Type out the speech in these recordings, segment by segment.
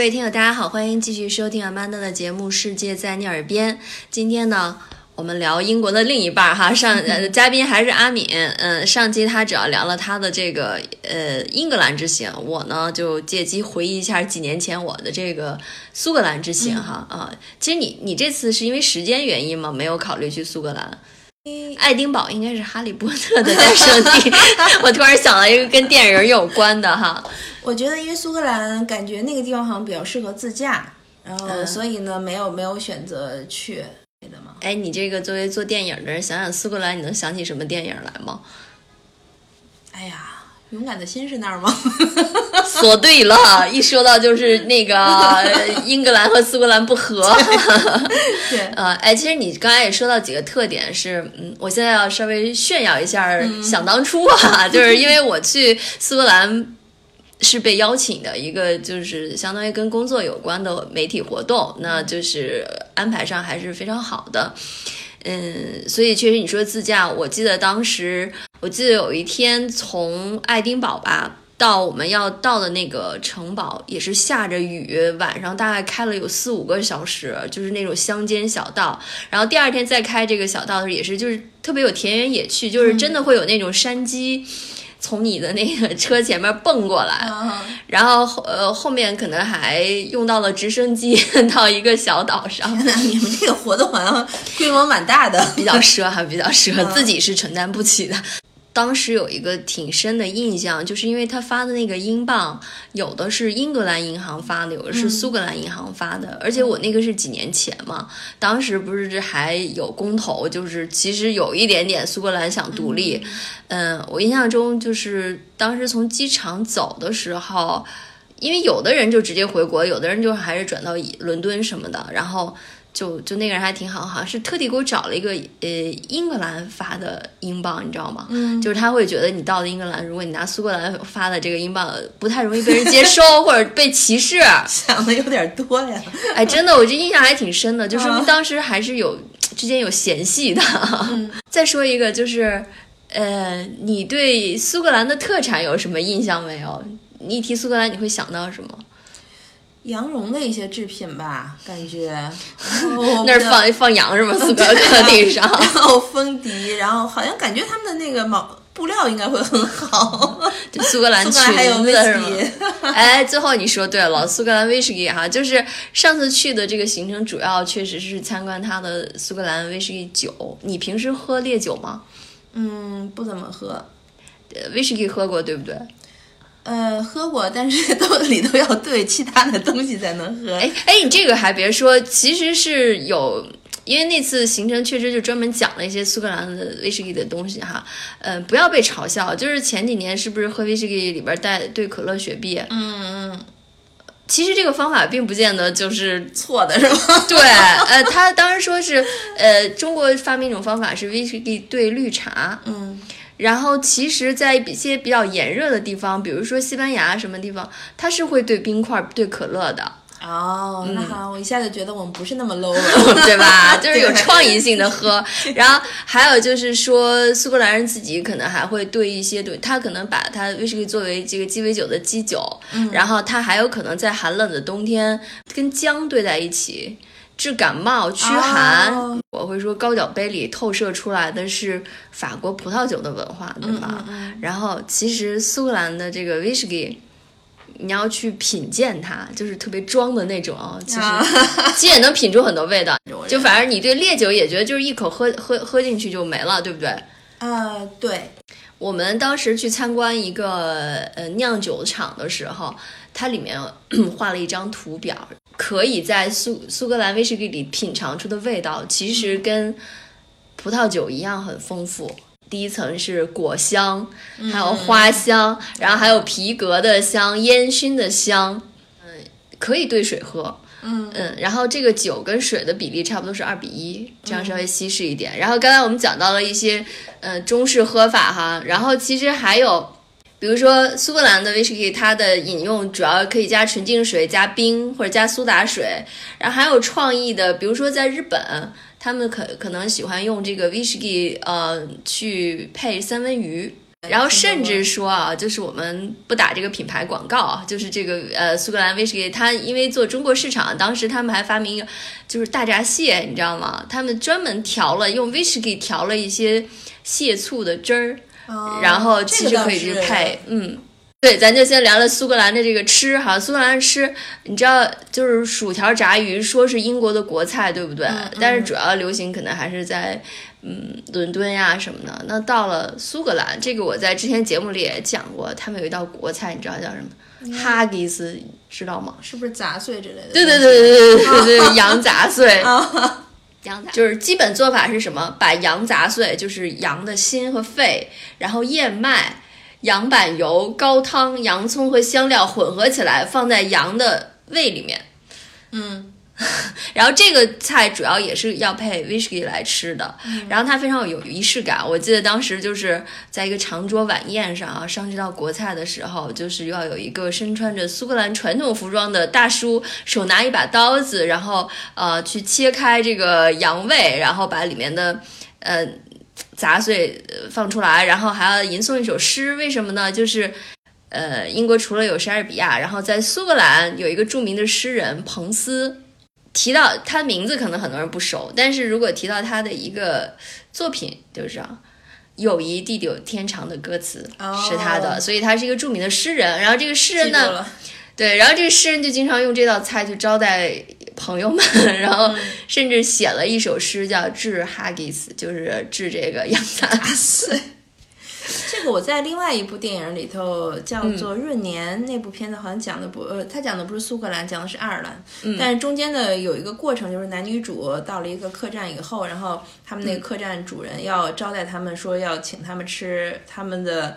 各位听友，大家好，欢迎继续收听阿曼达的节目《世界在你耳边》。今天呢，我们聊英国的另一半哈，上呃嘉宾还是阿敏，嗯，上期他主要聊了他的这个呃英格兰之行，我呢就借机回忆一下几年前我的这个苏格兰之行哈啊。其实你你这次是因为时间原因吗？没有考虑去苏格兰？爱丁堡应该是哈利波特的诞生地，我突然想到一个跟电影有关的哈。我觉得因为苏格兰感觉那个地方好像比较适合自驾，然后所以呢没有没有选择去的嘛。哎，你这个作为做电影的人，想想苏格兰，你能想起什么电影来吗？哎呀，勇敢的心是那儿吗？说对了，一说到就是那个 英格兰和苏格兰不和。对，呃，哎，其实你刚才也说到几个特点是，嗯，我现在要稍微炫耀一下，想当初啊，就是因为我去苏格兰是被邀请的一个，就是相当于跟工作有关的媒体活动，那就是安排上还是非常好的。嗯，所以确实你说自驾，我记得当时，我记得有一天从爱丁堡吧。到我们要到的那个城堡也是下着雨，晚上大概开了有四五个小时，就是那种乡间小道。然后第二天再开这个小道的时候，也是就是特别有田园野趣，就是真的会有那种山鸡从你的那个车前面蹦过来，然后后呃后面可能还用到了直升机 到一个小岛上。天，你们这个活动好像规模蛮大的，比较奢哈比较奢，自己是承担不起的。当时有一个挺深的印象，就是因为他发的那个英镑，有的是英格兰银行发的，有的是苏格兰银行发的，而且我那个是几年前嘛，当时不是还有公投，就是其实有一点点苏格兰想独立。嗯，我印象中就是当时从机场走的时候，因为有的人就直接回国，有的人就还是转到伦敦什么的，然后。就就那个人还挺好，好像是特地给我找了一个呃英格兰发的英镑，你知道吗？嗯，就是他会觉得你到了英格兰，如果你拿苏格兰发的这个英镑，不太容易被人接收 或者被歧视。想的有点多呀。哎，真的，我这印象还挺深的，就说明当时还是有之间有嫌隙的。再说一个，就是呃，你对苏格兰的特产有什么印象没有？你一提苏格兰，你会想到什么？羊绒的一些制品吧，感觉 那儿放放羊是吗？苏格兰地上，然后风笛，然后好像感觉他们的那个毛布料应该会很好。就苏格兰裙还有威士忌。哎，最后你说对了，苏格兰威士忌哈，就是上次去的这个行程主要确实是参观它的苏格兰威士忌酒。你平时喝烈酒吗？嗯，不怎么喝。威士忌喝过对不对？呃，喝过，但是都里头要兑其他的东西才能喝。哎哎，你这个还别说，其实是有，因为那次行程确实就专门讲了一些苏格兰的威士忌的东西哈。呃，不要被嘲笑，就是前几年是不是喝威士忌里边带兑可乐雪碧？嗯嗯。其实这个方法并不见得就是错的，是吗？对，呃，他当时说是，呃，中国发明一种方法是威士忌兑绿茶。嗯。然后，其实，在一些比较炎热的地方，比如说西班牙什么地方，它是会兑冰块、兑可乐的。哦，那好，我一下子觉得我们不是那么 low 了，对吧？就是有创意性的喝。然后还有就是说，苏格兰人自己可能还会兑一些，对，他可能把他威士忌作为这个鸡尾酒的基酒，然后他还有可能在寒冷的冬天跟姜兑在一起。治感冒、驱寒，我会说高脚杯里透射出来的是法国葡萄酒的文化，对吧？然后其实苏格兰的这个威士忌，你要去品鉴它，就是特别装的那种啊。其实 其实也能品出很多味道。就反正你对烈酒也觉得就是一口喝喝喝进去就没了，对不对？呃，对。我们当时去参观一个呃酿酒厂的时候，它里面 画了一张图表。可以在苏苏格兰威士忌里品尝出的味道，其实跟葡萄酒一样很丰富。第一层是果香，还有花香，然后还有皮革的香、烟熏的香。嗯，可以兑水喝。嗯嗯，然后这个酒跟水的比例差不多是二比一，这样稍微稀释一点。然后刚才我们讲到了一些呃中式喝法哈，然后其实还有。比如说苏格兰的威士忌，它的饮用主要可以加纯净水、加冰或者加苏打水，然后还有创意的，比如说在日本，他们可可能喜欢用这个威士忌，呃，去配三文鱼。然后甚至说啊，就是我们不打这个品牌广告，就是这个呃苏格兰威士忌，它因为做中国市场，当时他们还发明一个就是大闸蟹，你知道吗？他们专门调了用威士忌调了一些蟹醋的汁儿，然后其实可以去配，嗯。对，咱就先聊聊苏格兰的这个吃哈。苏格兰吃，你知道，就是薯条炸鱼，说是英国的国菜，对不对？但是主要流行可能还是在嗯伦敦呀什么的。那到了苏格兰，这个我在之前节目里也讲过，他们有一道国菜，你知道叫什么？哈吉斯，知道吗？是不是杂碎之类的？对对对对对对对，羊杂碎。羊杂就是基本做法是什么？把羊杂碎，就是羊的心和肺，然后燕麦。羊板油、高汤、洋葱和香料混合起来，放在羊的胃里面。嗯，然后这个菜主要也是要配 whisky 来吃的。然后它非常有仪式感。我记得当时就是在一个长桌晚宴上啊，上这道国菜的时候，就是要有一个身穿着苏格兰传统服装的大叔，手拿一把刀子，然后呃去切开这个羊胃，然后把里面的呃。杂碎放出来，然后还要吟诵一首诗，为什么呢？就是，呃，英国除了有莎士比亚，然后在苏格兰有一个著名的诗人彭斯，提到他的名字可能很多人不熟，但是如果提到他的一个作品，就是“友谊地久天长”的歌词是他的，所以他是一个著名的诗人。然后这个诗人呢？对，然后这个诗人就经常用这道菜去招待朋友们，然后甚至写了一首诗叫《致哈吉斯》，就是致这个羊杂碎。这个我在另外一部电影里头叫做《闰年》那部片子，好像讲的不呃，他讲的不是苏格兰，讲的是爱尔兰。嗯。但是中间的有一个过程，就是男女主到了一个客栈以后，然后他们那个客栈主人要招待他们，说要请他们吃他们的。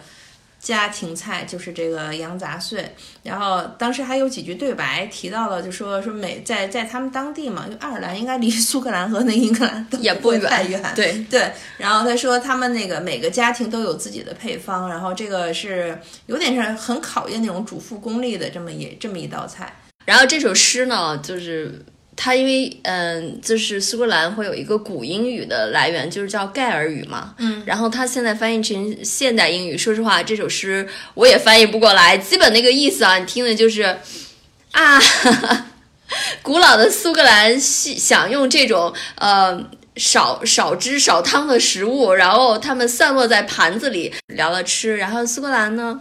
家庭菜就是这个羊杂碎，然后当时还有几句对白提到了，就说说美在在他们当地嘛，就爱尔兰应该离 苏格兰和那英格兰也不太远，对对。然后他说他们那个每个家庭都有自己的配方，然后这个是有点是很考验那种主妇功力的这么一这么一道菜。然后这首诗呢，就是。它因为嗯，就是苏格兰会有一个古英语的来源，就是叫盖尔语嘛。嗯，然后它现在翻译成现代英语，说实话，这首诗我也翻译不过来。基本那个意思啊，你听的就是啊，古老的苏格兰享用这种呃少少汁少汤的食物，然后他们散落在盘子里聊了吃，然后苏格兰呢。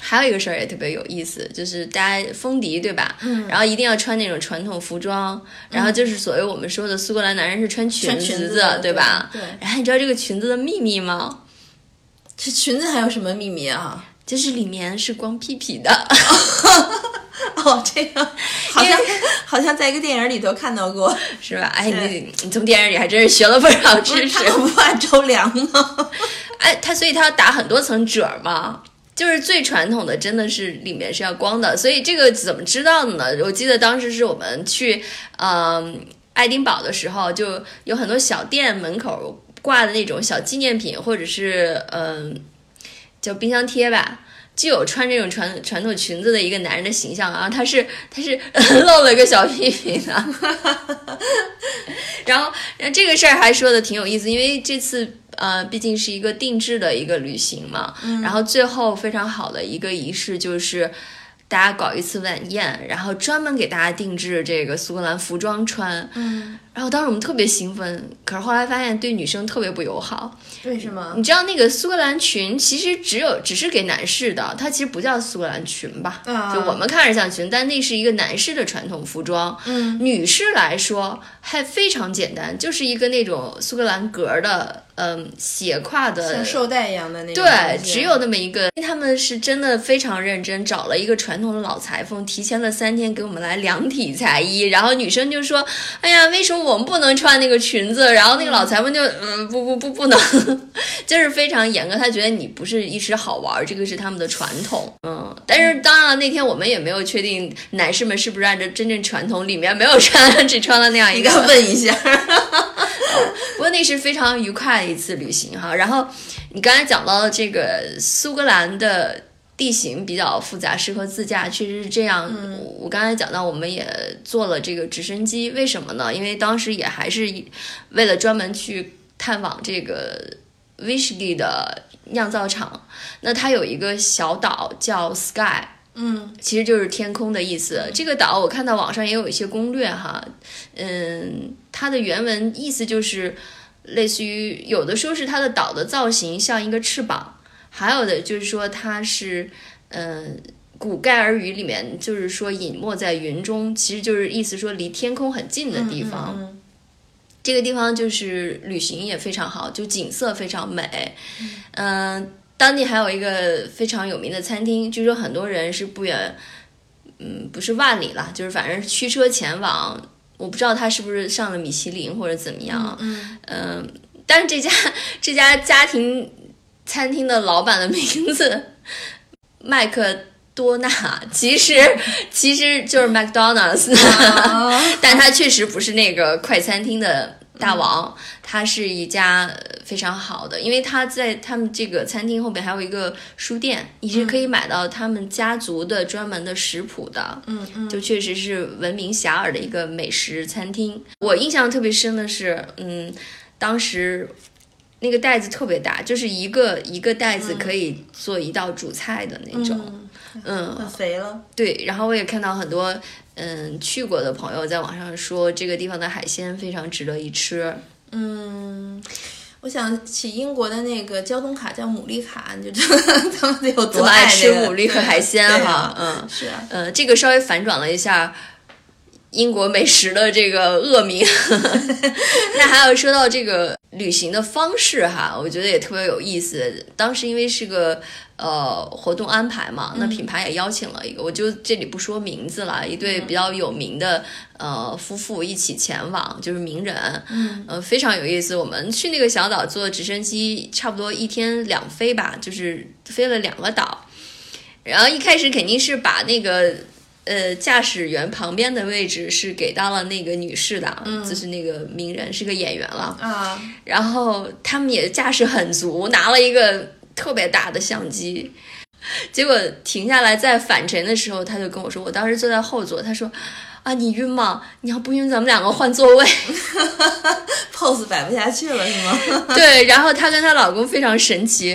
还有一个事儿也特别有意思，就是大家风笛对吧？嗯，然后一定要穿那种传统服装，然后就是所谓我们说的苏格兰男人是穿裙子，对吧？对。然后你知道这个裙子的秘密吗？这裙子还有什么秘密啊？就是里面是光屁屁的。哦，这个好像好像在一个电影里头看到过，是吧？哎，你你从电影里还真是学了不少知识。不怕着凉吗？哎，他所以他要打很多层褶嘛。就是最传统的，真的是里面是要光的，所以这个怎么知道的呢？我记得当时是我们去，嗯，爱丁堡的时候，就有很多小店门口挂的那种小纪念品，或者是嗯，叫冰箱贴吧，就有穿这种传传统裙子的一个男人的形象啊，他是他 是露了个小屁屁的，然后这个事儿还说的挺有意思，因为这次。呃，毕竟是一个定制的一个旅行嘛，然后最后非常好的一个仪式就是，大家搞一次晚宴，然后专门给大家定制这个苏格兰服装穿。嗯。然后当时我们特别兴奋，可是后来发现对女生特别不友好。为什么？你知道那个苏格兰裙其实只有只是给男士的，它其实不叫苏格兰裙吧？就我们看着像裙，但那是一个男士的传统服装。嗯，女士来说还非常简单，就是一个那种苏格兰格的，嗯，斜挎的，像绶带一样的那种。对，只有那么一个。他们是真的非常认真，找了一个传统的老裁缝，提前了三天给我们来量体裁衣。然后女生就说：“哎呀，为什么？”我们不能穿那个裙子，然后那个老裁缝就 嗯不不不不能，就是非常严格。他觉得你不是一时好玩，这个是他们的传统。嗯，但是当然了，那天我们也没有确定男士们是不是按照真正传统，里面没有穿，只穿了那样一个。问一下，不过那是非常愉快的一次旅行哈。然后你刚才讲到了这个苏格兰的。地形比较复杂，适合自驾，确实是这样。我刚才讲到，我们也坐了这个直升机，为什么呢？因为当时也还是为了专门去探访这个威士忌的酿造厂。那它有一个小岛叫 Sky，嗯其实就是天空的意思。这个岛我看到网上也有一些攻略哈，嗯，它的原文意思就是类似于有的说是它的岛的造型像一个翅膀，还有的就是说它是嗯。古盖尔语里面就是说隐没在云中，其实就是意思说离天空很近的地方。嗯这个地方就是旅行也非常好，就景色非常美。嗯、当地还有一个非常有名的餐厅，据说很多人是不远，嗯，不是万里啦，就是反正驱车前往。我不知道他是不是上了米其林或者怎么样。嗯嗯，但是这家这家家庭餐厅的老板的名字麦克多纳，其实其实就是 McDonald's，、啊 但他确实不是那个快餐厅的大王，他是一家呃非常好的，因为他在他们这个餐厅后面还有一个书店，你是可以买到他们家族的专门的食谱的。嗯嗯就确实是闻名遐迩的一个美食餐厅。我印象特别深的是，嗯，当时那个袋子特别大，就是一个一个袋子可以做一道主菜的那种。嗯嗯，很肥了。对。然后我也看到很多嗯去过的朋友在网上说，这个地方的海鲜非常值得一吃。嗯，我想起英国的那个交通卡叫牡蛎卡，你就知道他们得有多爱爱吃牡蛎和海鲜哈嗯。是啊，呃，这个稍微反转了一下英国美食的这个恶名。那还有说到这个旅行的方式哈，我觉得也特别有意思。当时因为是个呃活动安排嘛，那品牌也邀请了一个，我就这里不说名字了，一对比较有名的呃夫妇一起前往，就是名人，嗯呃，非常有意思。我们去那个小岛坐直升机，差不多一天两飞吧，就是飞了两个岛。然后一开始肯定是把那个呃驾驶员旁边的位置是给到了那个女士的，就是那个名人是个演员了。啊，然后他们也架势很足，拿了一个特别大的相机。结果停下来在返程的时候，他就跟我说，我当时坐在后座，他说。啊，你晕吗？你要不晕，咱们两个换座位。pose 摆不下去了是吗？对，然后她跟她老公非常神奇，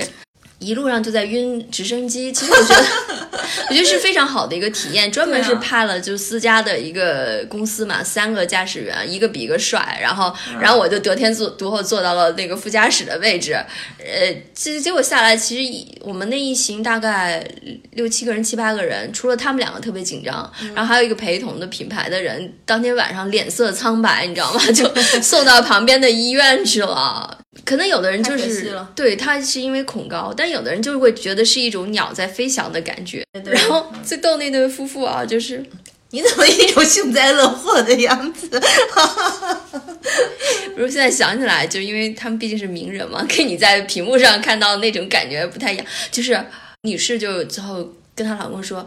一路上就在晕直升机。其实我觉得，我觉得是非常好的一个体验。专门是派了就私家的一个公司嘛，三个驾驶员，一个比一个帅。然后，然后我就得天坐独厚坐到了那个副驾驶的位置。呃，结结果下来，其实一我们那一行大概六七个人、七八个人，除了他们两个特别紧张，然后还有一个陪同的品牌的人，当天晚上脸色苍白，你知道吗？就送到旁边的医院去了。可能有的人就是对他是因为恐高，但有的人就是会觉得是一种鸟在飞翔的感觉。对然后最逗那对夫妇啊，就是你怎么一种幸灾乐祸的样子？比 如现在想起来，就因为他们毕竟是名人嘛，跟你在屏幕上看到那种感觉不太一样。就是女士就最后跟她老公说。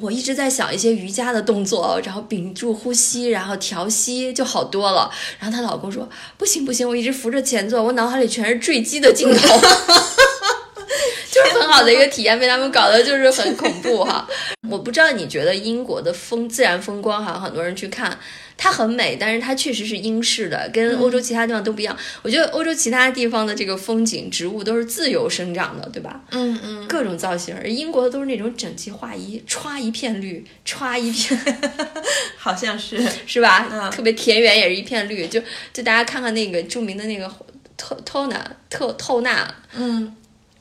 我一直在想一些瑜伽的动作，然后屏住呼吸，然后调息就好多了。然后她老公说：“不行不行，我一直扶着前座，我脑海里全是坠机的镜头。” 就是很好的一个体验，被他们搞得就是很恐怖哈。我不知道你觉得英国的风自然风光哈，很多人去看，它很美，但是它确实是英式的，跟欧洲其他地方都不一样。我觉得欧洲其他地方的这个风景植物都是自由生长的，对吧？嗯嗯，各种造型，而英国的都是那种整齐划一，歘一片绿，歘一片，好像是。是吧？嗯特别田园也是一片绿，就就大家看看那个著名的那个透透纳特透纳嗯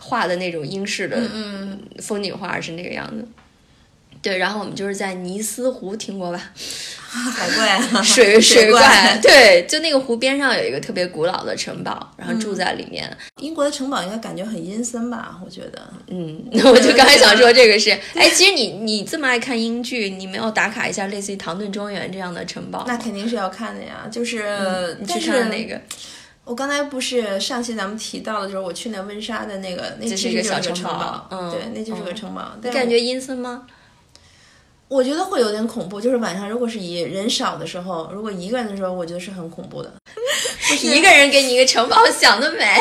画的那种英式的嗯，风景画是那个样子。对，然后我们就是在尼斯湖，听过吧？海怪啊，水水怪，对，就那个湖边上有一个特别古老的城堡，然后住在里面。英国的城堡应该感觉很阴森吧？我觉得。嗯，那 我就刚才想说这个是，哎，其实你你这么爱看英剧，你没有打卡一下类似于唐顿庄园这样的城堡？那肯定是要看的呀，就是，嗯你去但是看哪个？我刚才不是上期咱们提到的，就是我去那温莎的那个，那这是一个其实就是小城堡，嗯对，那就是个嗯城堡。但感觉阴森吗？我觉得会有点恐怖，就是晚上如果是一人少的时候，如果一个人的时候，我觉得是很恐怖的。一个人给你一个城堡，想得美。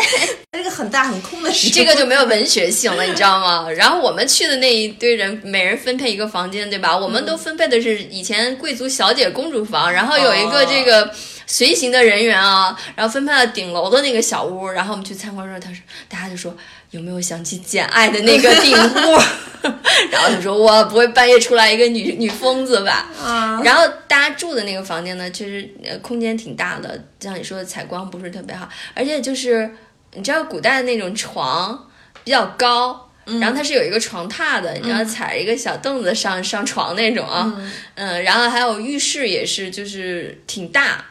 这个很大很空的时候，这个就没有文学性了，你知道吗？然后我们去的那一堆人，每人分配一个房间，对吧？我们都分配的是以前贵族小姐公主房，然后有一个这个随行的人员啊，然后分配到顶楼的那个小屋。然后我们去参观的时候，他说大家就说有没有想起《简爱》的那个顶户？然后他说我不会半夜出来一个女女疯子吧？啊，然后大家住的那个房间呢，其实呃空间挺大的，像你说的采光不是特别好，而且就是你知道古代的那种床比较高，然后它是有一个床榻的，你知道踩一个小凳子上上床那种啊，嗯，然后还有浴室也是就是挺大。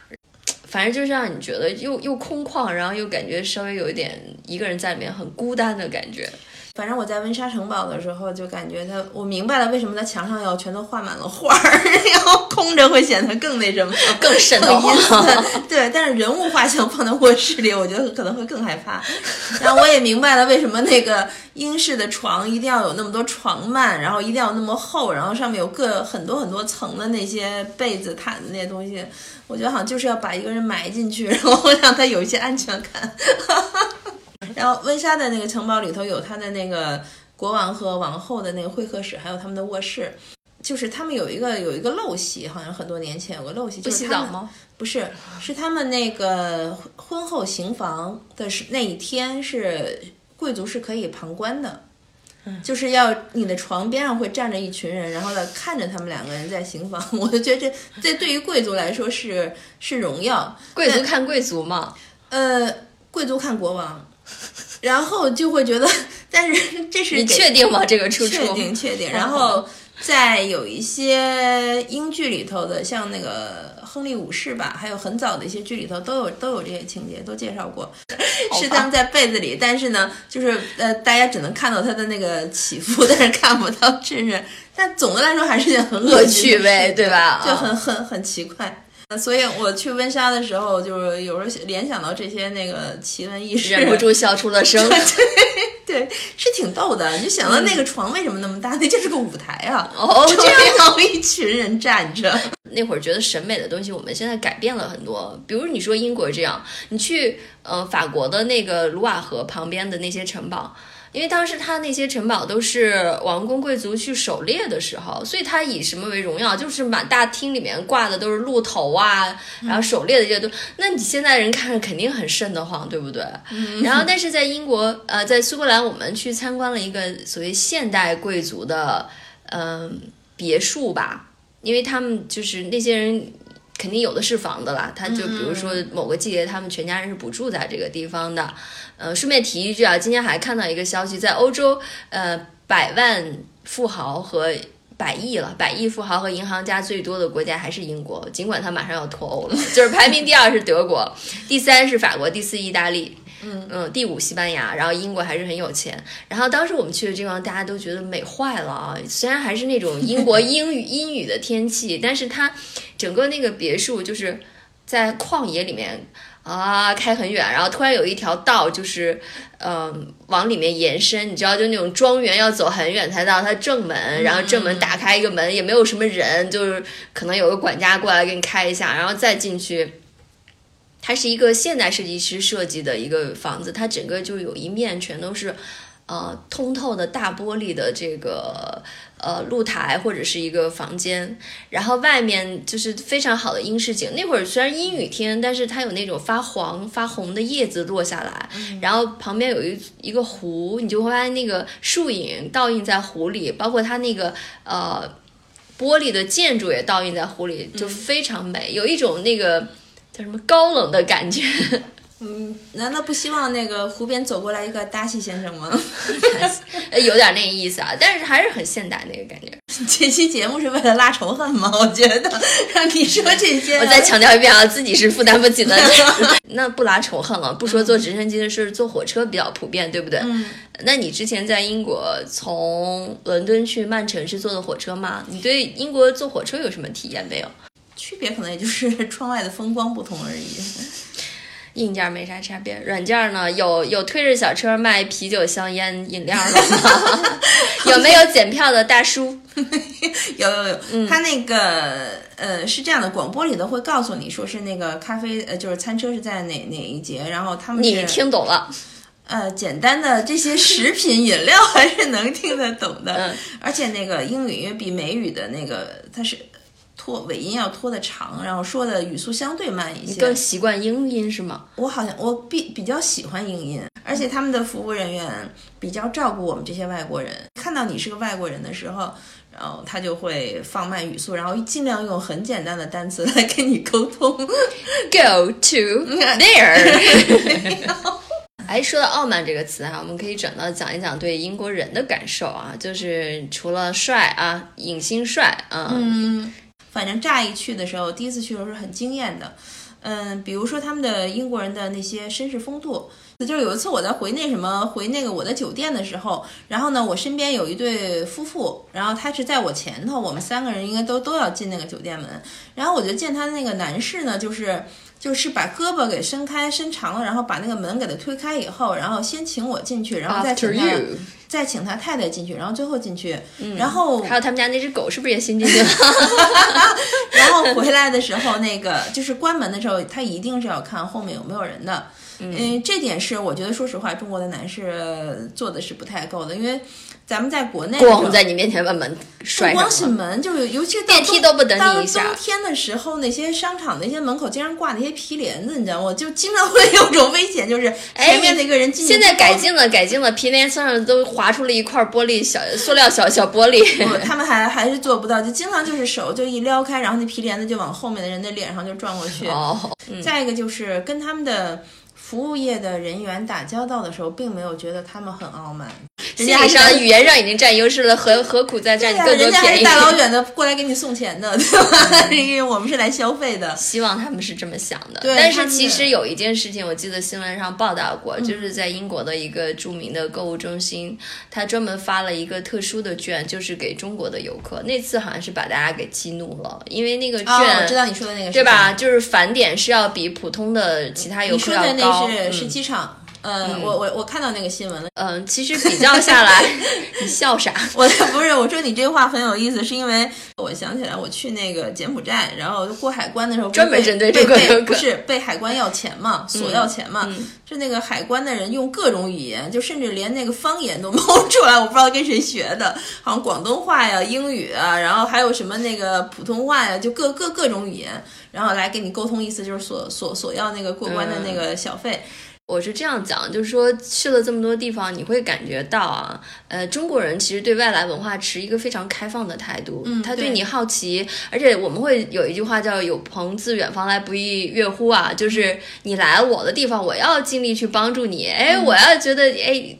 反正就是让你觉得又又空旷，然后又感觉稍微有一点一个人在里面很孤单的感觉。反正我在温莎城堡的时候，就感觉它，我明白了为什么它墙上要全都画满了画儿，然后空着会显得更那什么，更瘆得更阴。森。对，但是人物画像放在卧室里，我觉得可能会更害怕。然后我也明白了为什么那个英式的床一定要有那么多床幔，然后一定要那么厚，然后上面有各很多很多层的那些被子、毯子那些东西。我觉得好像就是要把一个人埋进去，然后让他有一些安全感。然后温莎的那个城堡里头有他的那个国王和王后的那个会客室，还有他们的卧室。就是他们有一个有一个陋习，好像很多年前有个陋习，不就是他们洗澡吗？不是，是他们那个婚后行房的是那一天是贵族是可以旁观的，就是要你的床边上会站着一群人，然后呢看着他们两个人在行房。我就觉得这这对于贵族来说是是荣耀，贵族看贵族嘛，呃，贵族看国王，然后就会觉得，但是这是你确定吗？这个出处？确定确定。然后在有一些英剧里头的，像那个《亨利五世》吧，还有很早的一些剧里头都有都有这些情节，都介绍过，是他们在被子里，但是呢，就是呃，大家只能看到他的那个起伏，但是看不到真人。但总的来说还是件很恶趣味，对吧？啊就很很很奇怪。呃所以我去温莎的时候，就是有时候联想到这些那个奇闻异事，忍不住笑出了声。对，是挺逗的。你就想到那个床为什么那么大？那就是个舞台啊！哦，这。样一群人站着，那会儿觉得审美的东西，我们现在改变了很多。比如你说英国这样，你去呃法国的那个卢瓦河旁边的那些城堡，因为当时他那些城堡都是王公贵族去狩猎的时候，所以他以什么为荣耀？就是满大厅里面挂的都是鹿头啊，然后狩猎的这些都，那你现在人看着肯定很瘆得慌，对不对？然后但是在英国，呃，在苏格兰，我们去参观了一个所谓现代贵族的，嗯、别墅吧，因为他们就是那些人肯定有的是房子啦，他就比如说某个季节，他们全家人是不住在这个地方的。呃，顺便提一句啊，今天还看到一个消息，在欧洲，呃，百万富豪和百亿了，百亿富豪和银行家最多的国家还是英国，尽管它马上要脱欧了，就是排名第二是德国，第三是法国，第四意大利。嗯第五西班牙，然后英国还是很有钱。然后当时我们去的地方，大家都觉得美坏了啊！虽然还是那种英国阴雨阴雨的天气，但是它整个那个别墅就是在旷野里面啊，开很远，然后突然有一条道，就是嗯、往里面延伸，你知道，就那种庄园要走很远才到它正门，然后正门打开一个门，也没有什么人，就是可能有个管家过来给你开一下，然后再进去。它是一个现代设计师设计的一个房子，它整个就有一面全都是，呃，通透的大玻璃的这个呃露台或者是一个房间，然后外面就是非常好的英式景。那会儿虽然阴雨天，但是它有那种发黄发红的叶子落下来，然后旁边有一一个湖，你就会发现那个树影倒映在湖里，包括它那个呃玻璃的建筑也倒映在湖里，就非常美，有一种那个。叫什么高冷的感觉？难道不希望那个湖边走过来一个达西先生吗？呃 有点那个意思啊，但是还是很现代那个感觉。这期节目是为了拉仇恨吗？我觉得让你说这些，我再强调一遍啊，自己是负担不起的。那不拉仇恨了，不说坐直升机的事，坐火车比较普遍，对不对？嗯，那你之前在英国从伦敦去曼城是坐的火车吗？你对英国坐火车有什么体验没有？区别可能也就是窗外的风光不同而已。硬件没啥差别，软件呢有有推着小车卖啤酒、香烟、饮料的吗？有没有检票的大叔？有有有，他那个呃是这样的，广播里头会告诉你说是那个咖啡呃就是餐车是在哪哪一节，然后他们你听懂了？呃简单的这些食品饮料还是能听得懂的，嗯而且那个英语因为比美语的那个它是拖尾音要拖的长，然后说的语速相对慢一些。更习惯英音是吗？我好像我比比较喜欢英音，而且他们的服务人员比较照顾我们这些外国人。看到你是个外国人的时候，然后他就会放慢语速，然后尽量用很简单的单词来跟你沟通。Go to there。哎，说到傲慢这个词啊，我们可以转到讲一讲对英国人的感受啊，就是除了帅啊，影星帅啊，嗯，反正乍一去的时候，第一次去的时候是很惊艳的。嗯，比如说他们的英国人的那些绅士风度，就是有一次我在回那什么回那个我的酒店的时候，然后呢，我身边有一对夫妇，然后他是在我前头，我们三个人应该都都要进那个酒店门，然后我就见他的那个男士呢，就是。就是把胳膊给伸开、伸长了，然后把那个门给他推开以后，然后先请我进去，然后再请 After 他 you 再请他太太进去，然后最后进去，然后还有他们家那只狗是不是也新进去了？然后回来的时候，那个就是关门的时候，他一定是要看后面有没有人的。嗯，这点是我觉得，说实话，中国的男士做的是不太够的，因为咱们在国内的时候咣在你面前把门摔光是。门，就是尤其是电梯都不等你一下冬天的时候，那些商场那些门口经常挂那些皮帘子，你知道吗？我就经常会有种危险，就是前面那个人进去哎现在改进了，改进了，皮帘上都划出了一块玻璃小塑料小小玻璃。不，他们还还是做不到，就经常就是手就一撩开，然后那皮帘子就往后面的人的脸上就转过去。哦，再一个就是跟他们的服务业的人员打交道的时候，并没有觉得他们很傲慢，人心理上、家还是语言上已经占优势了，何何苦再占更多便宜？人家还是大老远的过来给你送钱的，对吧？因为我们是来消费的。希望他们是这么想的，对但是其实有一件事情，我记得新闻上报道过，嗯就是在英国的一个著名的购物中心，他专门发了一个特殊的券，就是给中国的游客。那次好像是把大家给激怒了，因为那个哦，我知，道你说的那个，对吧？？就是返点是要比普通的其他游客要高。那是是嗯机场。呃，我我我看到那个新闻了，嗯，其实比较下来，你笑啥？我不是我说你这话很有意思，是因为我想起来我去那个柬埔寨，然后过海关的时候被专门针对被被中国游客不是被海关要钱嘛，索要钱嘛，就那个海关的人用各种语言，就甚至连那个方言都 冒出来，我不知道跟谁学的，好像广东话呀、英语啊，然后还有什么那个普通话呀，就各各各种语言，然后来跟你沟通，意思就是索索索要那个过关的那个小费。我是这样讲，就是说去了这么多地方，你会感觉到啊，呃，中国人其实对外来文化持一个非常开放的态度，嗯他对你好奇，而且我们会有一句话叫“有朋自远方来，不亦乐乎”啊，就是你来我的地方，我要尽力去帮助你，哎，嗯我要觉得哎。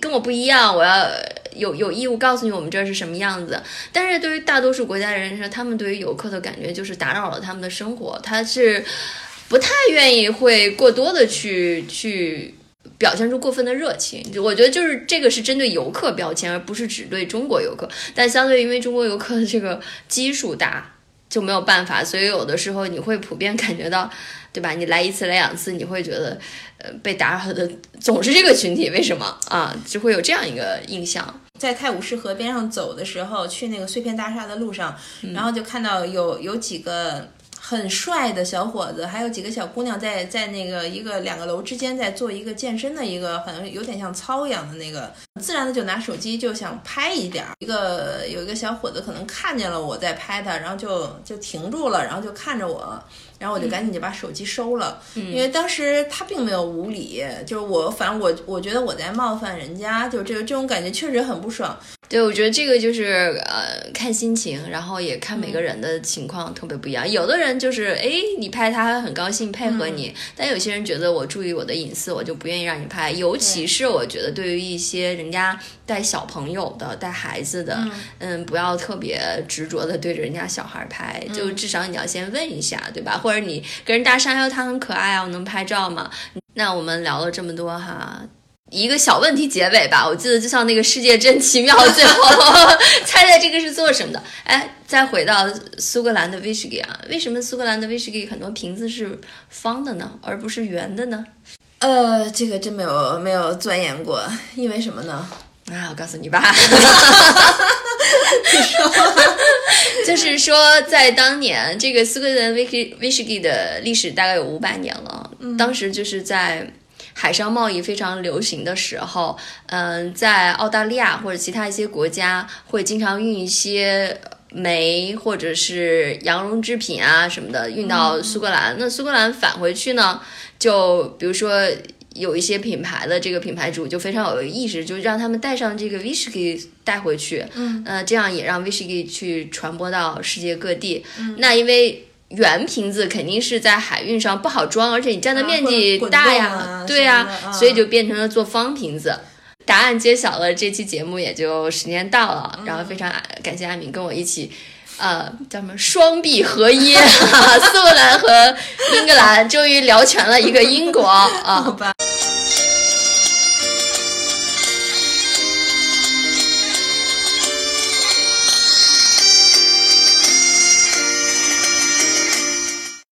跟我不一样，我要有有义务告诉你我们这儿是什么样子。但是对于大多数国家人来说，他们对于游客的感觉就是打扰了他们的生活，他是不太愿意会过多的去去表现出过分的热情。我觉得就是这个是针对游客标签，而不是只对中国游客。但相对因为中国游客的这个基数大，就没有办法，所以有的时候你会普遍感觉到。对吧？你来一次来两次，你会觉得，呃，被打扰的总是这个群体，为什么啊？就会有这样一个印象。在泰晤士河边上走的时候，去那个碎片大厦的路上，然后就看到有有几个很帅的小伙子，还有几个小姑娘在在那个一个两个楼之间在做一个健身的一个，好像有点像操一样的那个，自然的就拿手机就想拍一点。一个有一个小伙子可能看见了我在拍他，然后就就停住了，然后就看着我。然后我就赶紧就把手机收了，因为当时他并没有无理，就是我，反正我我觉得我在冒犯人家，就这个这种感觉确实很不爽。对，我觉得这个就是呃看心情，然后也看每个人的情况特别不一样。有的人就是哎，你拍他很高兴配合你，但有些人觉得我注意我的隐私，我就不愿意让你拍。尤其是我觉得对于一些人家带小朋友的、带孩子的，嗯不要特别执着的对着人家小孩拍，就至少你要先问一下，对吧？或者你跟人搭讪，哎，他很可爱啊，我能拍照吗？那我们聊了这么多哈。一个小问题结尾吧，我记得就像那个世界真奇妙，最后 猜猜这个是做什么的？哎，再回到苏格兰的威士忌啊，为什么苏格兰的威士忌很多瓶子是方的呢，而不是圆的呢？呃，这个真没有没有钻研过，因为什么呢？啊，我告诉你吧，就是说，在当年这个苏格兰威士威士忌的历史大概有五百年了，当时就是在。海上贸易非常流行的时候，嗯、在澳大利亚或者其他一些国家会经常运一些煤或者是羊绒制品啊什么的运到苏格兰。那苏格兰返回去呢，就比如说有一些品牌的这个品牌主就非常有意识，就让他们带上这个 whisky 带回去，嗯，呃，这样也让 whisky 去传播到世界各地。那因为圆瓶子肯定是在海运上不好装，而且你占的面积大呀，对呀，所以就变成了做方瓶子。答案揭晓了，这期节目也就时间到了，然后非常感谢阿敏跟我一起，呃，叫什么双臂合一，苏格兰和英格兰终于聊全了一个英国啊。好吧。